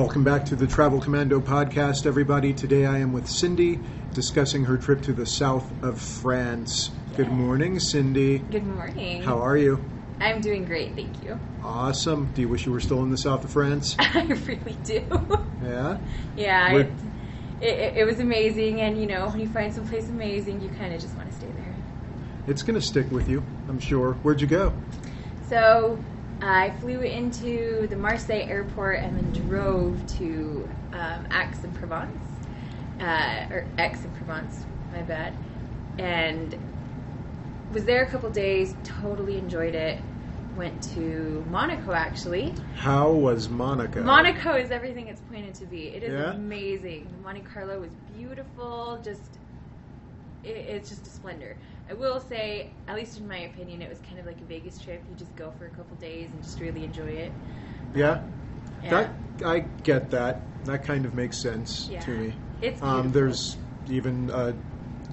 Welcome back to the Travel Commando podcast, everybody. Today I am with Cindy discussing her trip to the south of France. Good morning, Cindy. Good morning. How are you? I'm doing great, thank you. Awesome. Do you wish you were still in the south of France? I really do. Yeah? yeah, it, it, it was amazing, and you know, when you find someplace amazing, you kind of just want to stay there. It's going to stick with you, I'm sure. Where'd you go? So I flew into the Marseille airport and then drove to um, Aix-en-Provence, uh, or Aix-en-Provence, my bad, and was there a couple days. Totally enjoyed it. Went to Monaco actually. How was Monaco? Monaco is everything it's pointed to be. It is Yeah? amazing. Monte Carlo was beautiful. Just, it, it's just a splendor. I will say, at least in my opinion, it was kind of like a Vegas trip. You just go for a couple days and just really enjoy it. Yeah? Yeah. That I get that. That kind of makes sense Yeah. to me. It's Um, there's even a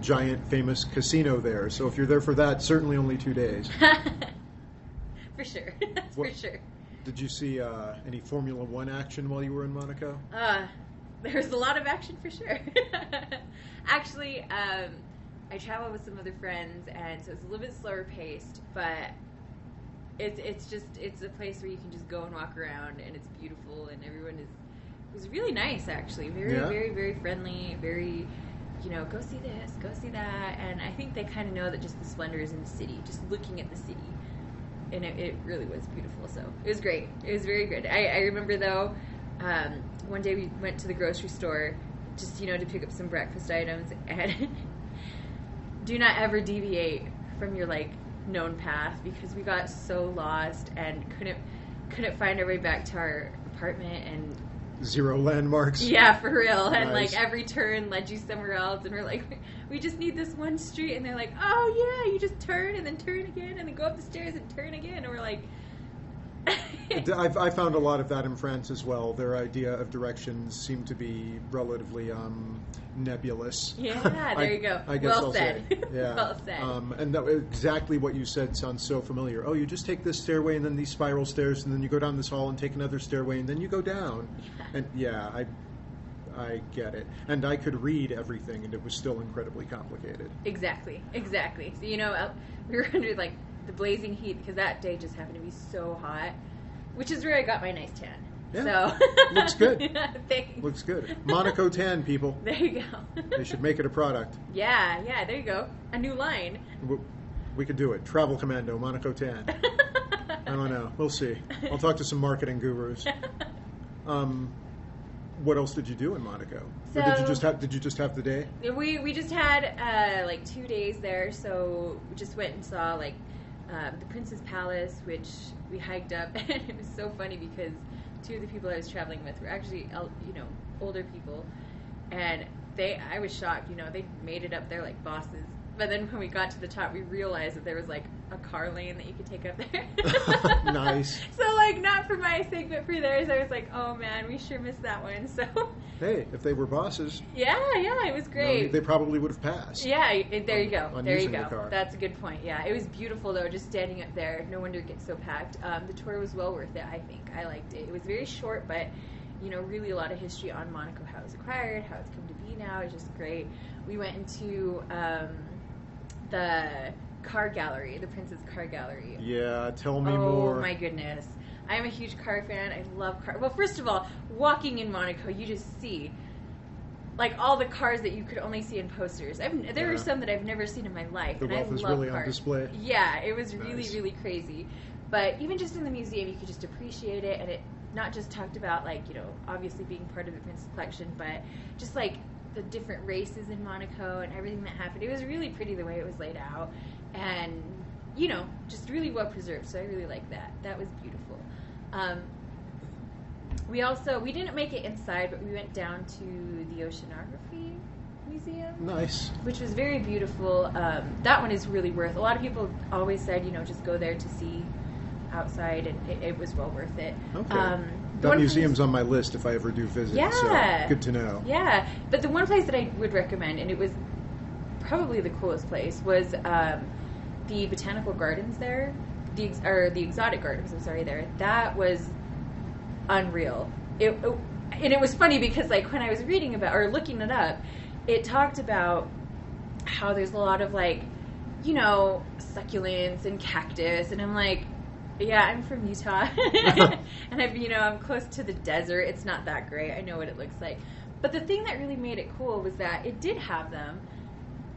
giant famous casino there. So if you're there for that, certainly only two days. for sure. What- for sure. Did you see uh, any Formula One action while you were in Monaco? Uh, there's a lot of action for sure. Actually, um, I traveled with some other friends, and so it's a little bit slower paced, but it's it's just it's a place where you can just go and walk around, and it's beautiful, and everyone is it was really nice actually, very Yeah? very very friendly, very you know go see this, go see that, and I think they kind of know that just the splendor is in the city, just looking at the city and it, it really was beautiful. So it was great. It was very good. I, I remember though, um, one day we went to the grocery store, just you know to pick up some breakfast items, and do not ever deviate from your like known path because we got so lost and couldn't couldn't find our way back to our apartment and Zero landmarks. yeah for real. And like every turn led you somewhere else and we're like we just need this one street. And they're like oh yeah you just turn and then turn again and then go up the stairs and turn again. And we're like I've, I found a lot of that in France as well. Their idea of directions seemed to be relatively um, nebulous. Yeah, there I- you go. I guess Well I'll said. say. Yeah. Well said. Um, and that, exactly what you said sounds so familiar. Oh, you just take this stairway and then these spiral stairs, and then you go down this hall and take another stairway, and then you go down. And yeah, I, I get it. And I could read everything, and it was still incredibly complicated. exactly exactly so you know uh, we were under like the blazing heat because that day just happened to be so hot which is where i got my nice tan Yeah. so Looks good. Thanks. Looks good. Monaco tan, people. there you go They should make it a product. yeah yeah there you go a new line W- We could do it. Travel Commando, Monaco tan. I don't know. We'll see. I'll talk to some marketing gurus. Um, what else did you do in Monaco? or did you just have did you just have the day? We we just had uh, like two days there, so we just went and saw like um, the Prince's Palace, which we hiked up, and it was so funny because two of the people I was traveling with were actually you know older people, and they I was shocked, you know, they made it up there like bosses. But then when we got to the top, we realized that there was like a car lane that you could take up there. Nice. So like not for my sake, but for theirs, I was like, oh man, we sure missed that one. So Hey, if they were bosses, yeah, yeah, it was great. they probably would have passed. Yeah, it, there you go. on there you go. the car. That's a good point. Yeah, it was beautiful though, just standing up there. No wonder it gets so packed. Um, the tour was well worth it. I think I liked it. It was very short, but you know, really a lot of history on Monaco, how it was acquired, how it's come to be now. It's just great. We went into um, the car gallery, the Prince's Car Gallery. Yeah, tell me oh more. Oh my goodness. I am a huge car fan. I love car. Well, first of all, walking in Monaco, you just see like all the cars that you could only see in posters. I've, there Yeah. are some that I've never seen in my life. The and wealth I is love really on cars. display. Yeah, it was really, really crazy. But even just in the museum, you could just appreciate it, and it not just talked about like you know obviously being part of the Prince's collection, but just like the different races in Monaco and everything that happened. It was really pretty the way it was laid out, and you know just really well preserved. So I really like that. That was beautiful. Um, we also we didn't make it inside, but we went down to the Oceanography Museum Nice. which was very beautiful. Um, that one is really worth. A lot of people always said, you know, just go there to see outside, and it, it was well worth it. Okay. Um, That one museum's place- on my list if I ever do visit. Yeah. So good to know. Yeah, but the one place that I would recommend, and it was probably the coolest place, was um, the botanical gardens there, the ex- or the exotic gardens. I'm sorry, there. That was unreal. It, it and it was funny because like when I was reading about or looking it up, it talked about how there's a lot of like, you know, succulents and cactus, and I'm like, yeah, I'm from Utah, and I'm you know I'm close to the desert. It's not that great. I know what it looks like, but the thing that really made it cool was that it did have them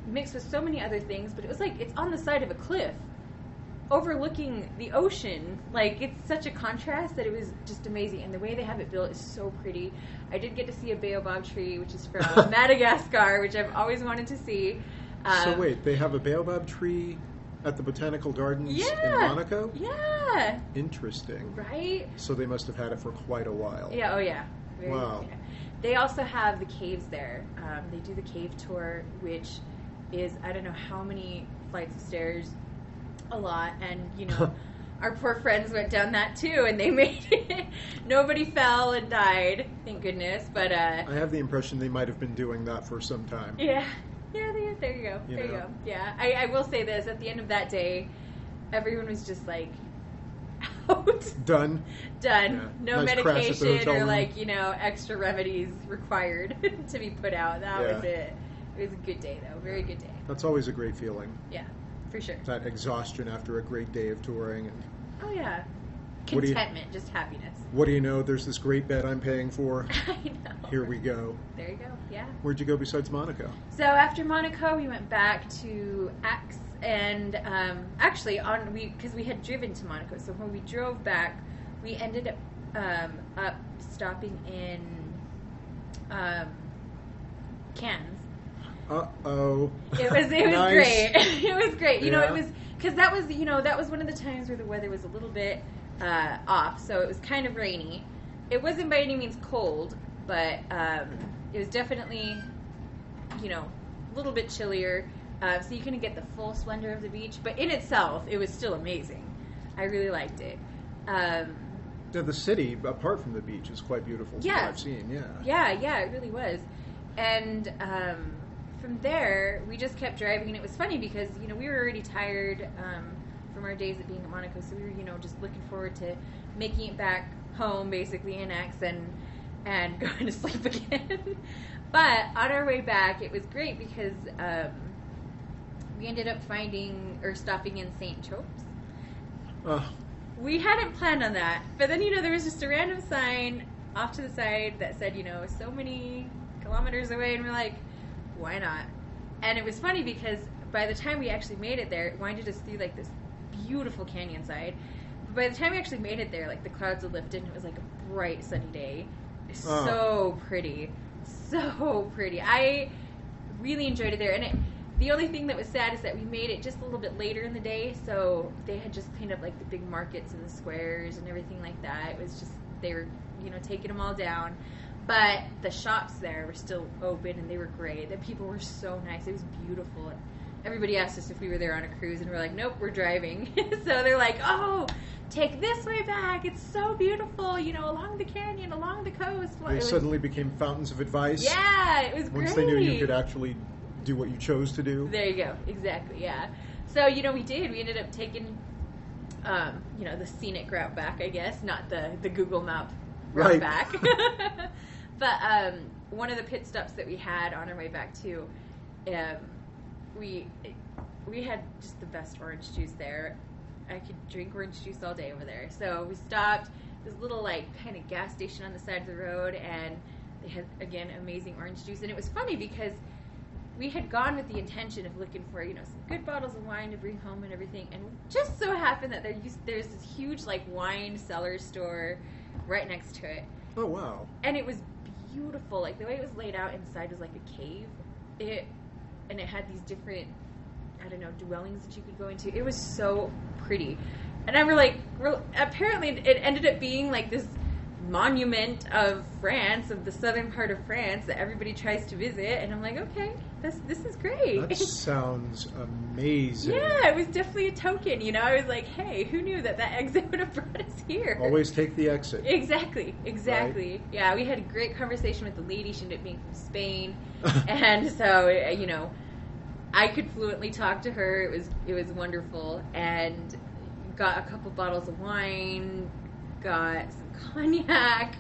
mixed with so many other things, but it was like it's on the side of a cliff overlooking the ocean. Like it's such a contrast that it was just amazing. And the way they have it built is so pretty. I did get to see a baobab tree, which is from Madagascar, which I've always wanted to see. so Um, wait, they have a baobab tree at the botanical gardens yeah, in Monaco. Yeah, Interesting. right. So they must have had it for quite a while. Yeah. Oh yeah. Very, Wow. yeah. They also have the caves there. Um, they do the cave tour, which is I don't know how many flights of stairs, a lot, and you know. Our poor friends went down that too, and they made it. Nobody fell and died, thank goodness. But uh, I have the impression they might have been doing that for some time. yeah, yeah, there, there you go. You there you go. Yeah, I, I will say this: at the end of that day, everyone was just like out, Done. done. Yeah. No Nice crash at the medication or room. like you know extra remedies required to be put out. That was it. It was a good day though, very good day. That's always a great feeling. Yeah, for sure. That exhaustion after a great day of touring. And Oh yeah, do you- contentment, just happiness. what do you know? There's this great bed I'm paying for. I know. Here we go. There you go. Yeah. Where'd you go besides Monaco? So after Monaco, we went back to Aix, and um, actually on we because we had driven to Monaco. So when we drove back, we ended up um, up stopping in um, Cannes. Uh oh. It was it was nice. great. it was great. You know, it was because that was you know that was one of the times where the weather was a little bit uh, off, so it was kind of rainy. It wasn't by any means cold, but um, it was definitely you know a little bit chillier. Uh, so you couldn't get the full splendor of the beach, but in itself, it was still amazing. I really liked it. Um, Yeah, the city, apart from the beach, is quite beautiful. Yeah. I've seen. Yeah. Yeah, yeah, it really was. And um, from there, we just kept driving, and it was funny because you know we were already tired um, from our days at being at Monaco, so we were you know just looking forward to making it back home, basically in Aix, and and going to sleep again. but on our way back, it was great because um, we ended up finding or stopping in St. Tropez. Uh, We hadn't planned on that, but then you know there was just a random sign off to the side that said you know so many kilometers away, and we're like, why not? And it was funny because by the time we actually made it there, it winded us through like this beautiful canyon side. But by the time we actually made it there, like the clouds had lifted, and it was like a bright sunny day. So pretty, so pretty. I really enjoyed it there, and it, the only thing that was sad is that we made it just a little bit later in the day, so they had just cleaned up like the big markets and the squares and everything like that. It was just they were you know taking them all down, but the shops there were still open and they were great. The people were so nice. It was beautiful. Everybody asked us if we were there on a cruise, and we're like, nope, we're driving. so they're like, oh. Take this way back. It's so beautiful, you know, along the canyon, along the coast. They was- suddenly became fountains of advice. yeah, it was great. Once they knew you could actually do what you chose to do. There you go. Exactly. Yeah. So you know we did. We ended up taking, um, you know, the scenic route back. I guess not the the Google Map route Right. back. but um, one of the pit stops that we had on our way back too, um, we we had just the best orange juice there. I could drink orange juice all day over there. So we stopped this little like kind of gas station on the side of the road, and they had again amazing orange juice. And it was funny because we had gone with the intention of looking for you know some good bottles of wine to bring home and everything, and just so happened that there used, there's this huge like wine cellar store right next to it, Oh wow. and it was beautiful. Like the way it was laid out inside was like a cave. It and it had these different I don't know dwellings that you could go into. It was so pretty, and I were like, we're, apparently it ended up being like this monument of France, of the southern part of France that everybody tries to visit. And I'm like, okay, this this is great. That sounds amazing. yeah, it was definitely a token. You know, I was like, hey, who knew that that exit would have brought us here? Always take the exit. Exactly, exactly. Yeah, we had a great conversation with the lady. She ended up being from Spain, and so uh, you know, I could fluently talk to her. It was it was wonderful, and got a couple bottles of wine, got some cognac,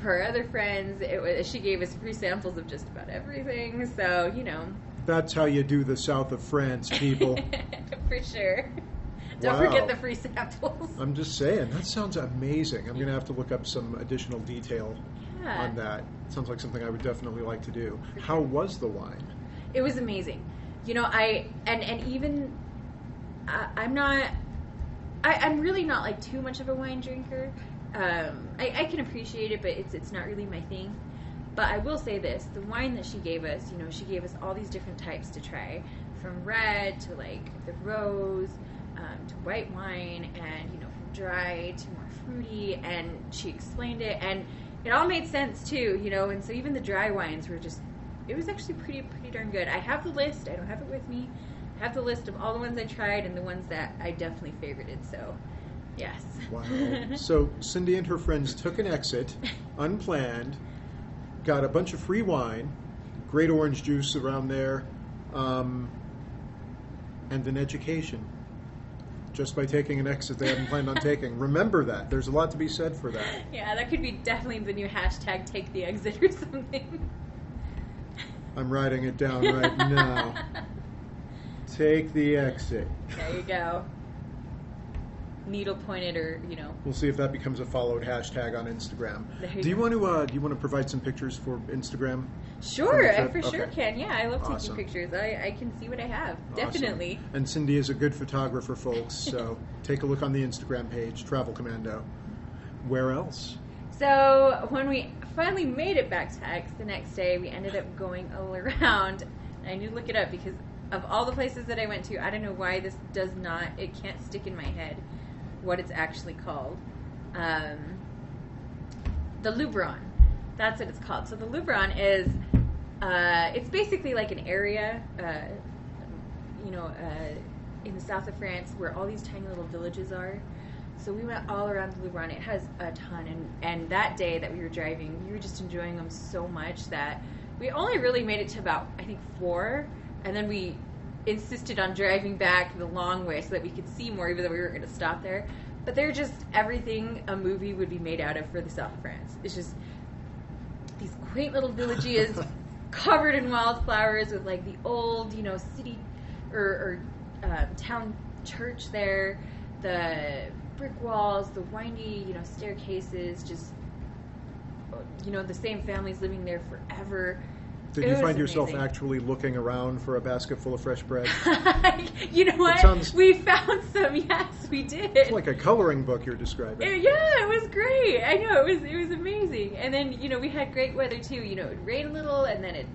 for our other friends, it was, she gave us free samples of just about everything. So you know, That's how you do the south of France, people. for sure. Don't Wow. forget the free samples. I'm just saying, that sounds amazing. I'm going to have to look up some additional detail Yeah. on that. Sounds like something I would definitely like to do. How was the wine? It was amazing. You know, I and and even I, I'm not. I, I'm really not like too much of a wine drinker. Um, I, I can appreciate it, but it's it's not really my thing. But I will say this: the wine that she gave us, you know, she gave us all these different types to try, from red to like the rose, um, to white wine, and you know, from dry to more fruity. And she explained it, and it all made sense too, you know. And so even the dry wines were just it was actually pretty pretty darn good. I have the list. I don't have it with me. I have the list of all the ones I tried and the ones that I definitely favorited. So, yes. Wow. so Cindy and her friends took an exit, unplanned, got a bunch of free wine, great orange juice around there, um, and an education. Just by taking an exit they hadn't planned on taking. Remember that. There's a lot to be said for that. yeah, that could be definitely the new hashtag take the exit or something. I'm writing it down right now. Take the exit. there you go. Needle pointed or, you know. We'll see if that becomes a followed hashtag on Instagram. There you Do you go. want to uh, do you want to provide some pictures for Instagram? Sure, I for sure Okay. can. Yeah, I love Awesome. taking pictures. I, I can see what I have. Awesome. Definitely. And Cindy is a good photographer, folks. So take a look on the Instagram page, Travel Commando. Where else? So when we finally made it back to Aix the next day, we ended up going all around. And I need to look it up because of all the places that I went to, I don't know why this does not, it can't stick in my head what it's actually called. Um, the Luberon. That's what it's called. So the Luberon is, uh, it's basically like an area, uh, you know, uh, in the south of France where all these tiny little villages are. So we went all around the Luberon. It has a ton, and and that day that we were driving, we were just enjoying them so much that we only really made it to about I think four, and then we insisted on driving back the long way so that we could see more, even though we were going to stop there. But they're just everything a movie would be made out of for the south of France. It's just these quaint little villages covered in wildflowers with like the old, you know, city or, or uh, town church there, the brick walls, the windy, you know, staircases, just you know, the same families living there forever. Did It you was find yourself amazing. actually looking around for a basket full of fresh bread? you know what? sounds- We found some. Yes, we did. It's like a coloring book you're describing. It- yeah, it was great. I know it was it was amazing. And then you know we had great weather too. You know it would rain a little, and then it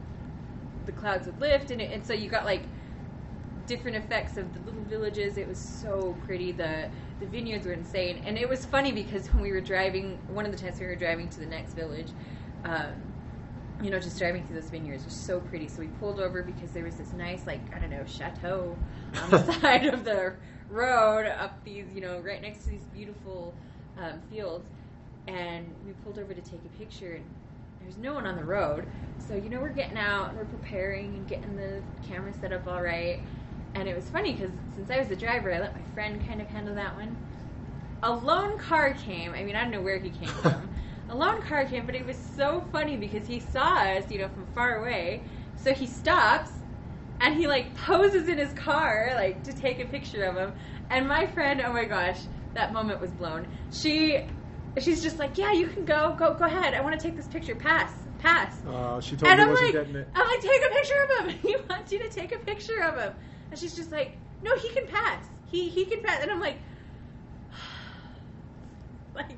the clouds would lift, and it, and so you got like different effects of the little villages. It was so pretty. The the vineyards were insane, and it was funny because when we were driving, one of the times we were driving to the next village. Um, you know, just driving through those vineyards was so pretty. So we pulled over because there was this nice, like, I don't know, chateau on the side of the road up these, you know, right next to these beautiful um, fields. And we pulled over to take a picture, and there's no one on the road. So, you know, we're getting out and we're preparing and getting the camera set up all right. And it was funny because since I was the driver, I let my friend kind of handle that one. A lone car came. I mean, I don't know where he came from. A lone car came, but it was so funny because he saw us, you know, from far away. So he stops and he like poses in his car, like to take a picture of him. And my friend, oh my gosh, that moment was blown. She, she's just like, yeah, you can go, go, go ahead. I want to take this picture. Pass, pass. Uh, she told And I'm wasn't like, getting it. I'm like, take a picture of him. He wants you to take a picture of him. And she's just like, no, he can pass. He he can pass. And I'm like, like,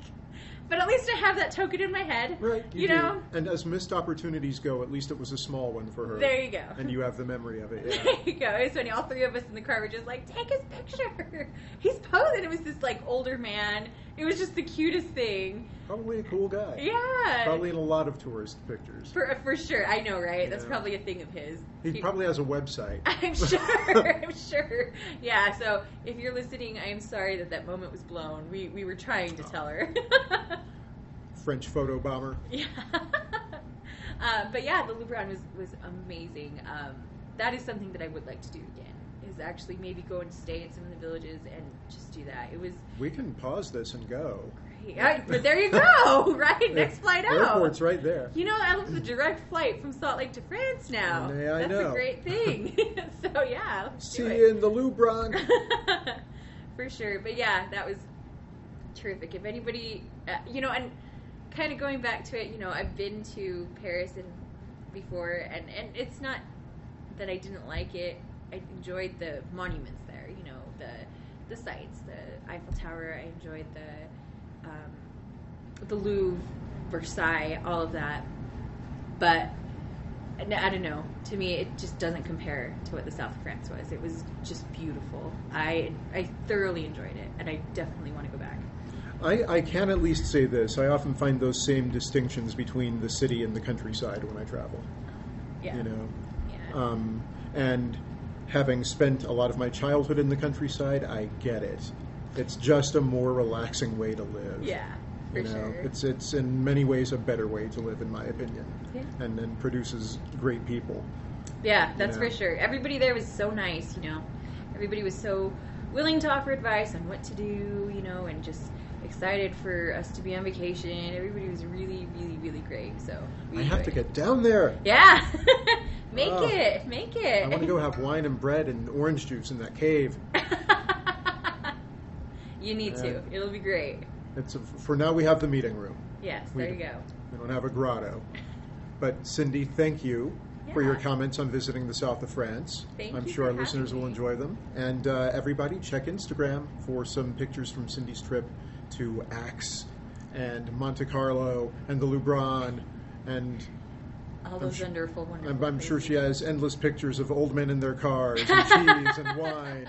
but at least I have that token in my head. Right, You, do. know. And as missed opportunities go, at least it was a small one for her. There you go. And you have the memory of it. Yeah. There you go. Was funny. All three of us in the car were just like, take his picture. He's posing. It was this like older man. It was just the cutest thing. Probably a cool guy. Yeah. Probably in a lot of tourist pictures. For, for sure. I know, right? That's probably a thing of his. He probably has a website. I'm sure. I'm sure. Yeah. So if you're listening, I am sorry that that moment was blown. We we were trying to tell her. French photo bomber. yeah. uh, but yeah, the Luberon was was amazing. Um, that is something that I would like to do again. Is actually maybe go and stay in some of the villages and just do that. It was We can pause this and go. Yeah, but there you go, right? Next flight out. Airport's right there. You know, I look the direct flight from Salt Lake to France now. Yeah, I know. That's know. a great thing. so yeah, See you in the Luberon. For sure. But yeah, that was terrific. If anybody, uh, you know, and kind of going back to it, you know, I've been to Paris and before, and and it's not that I didn't like it. I enjoyed the monuments there. You know, the the sites, the Eiffel Tower. I enjoyed the um, the Louvre, Versailles, all of that. But I I don't know. To me, it just doesn't compare to what the South of France was. It was just beautiful. I I thoroughly enjoyed it, and I definitely want to go back. I, I can at least say this. I often find those same distinctions between the city and the countryside when I travel. Yeah. You know, Yeah. um, and having spent a lot of my childhood in the countryside, I get it. It's just a more relaxing way to live. yeah. For You know, sure. it's it's in many ways a better way to live, in my opinion, Yeah. and then produces great people. Yeah, that's Yeah. for sure. Everybody there was so nice, you know. Everybody was so willing to offer advice on what to do, you know, and just excited for us to be on vacation. Everybody was really, really, really great. So we I have to get down there. Yeah, make Oh. it, make it. I want to go have wine and bread and orange juice in that cave. you need to. It'll be great. It's a, for now. We have the meeting room. Yes, We there you go. We don't have a grotto. But Cindy, thank you for your comments on visiting the south of France. Thank I'm sure our listeners having will enjoy them. And uh, everybody, check Instagram for some pictures from Cindy's trip to Aix and Monte Carlo and the Luberon. And All those wonderful. I'm, I'm sure she has endless pictures of old men in their cars and cheese and wine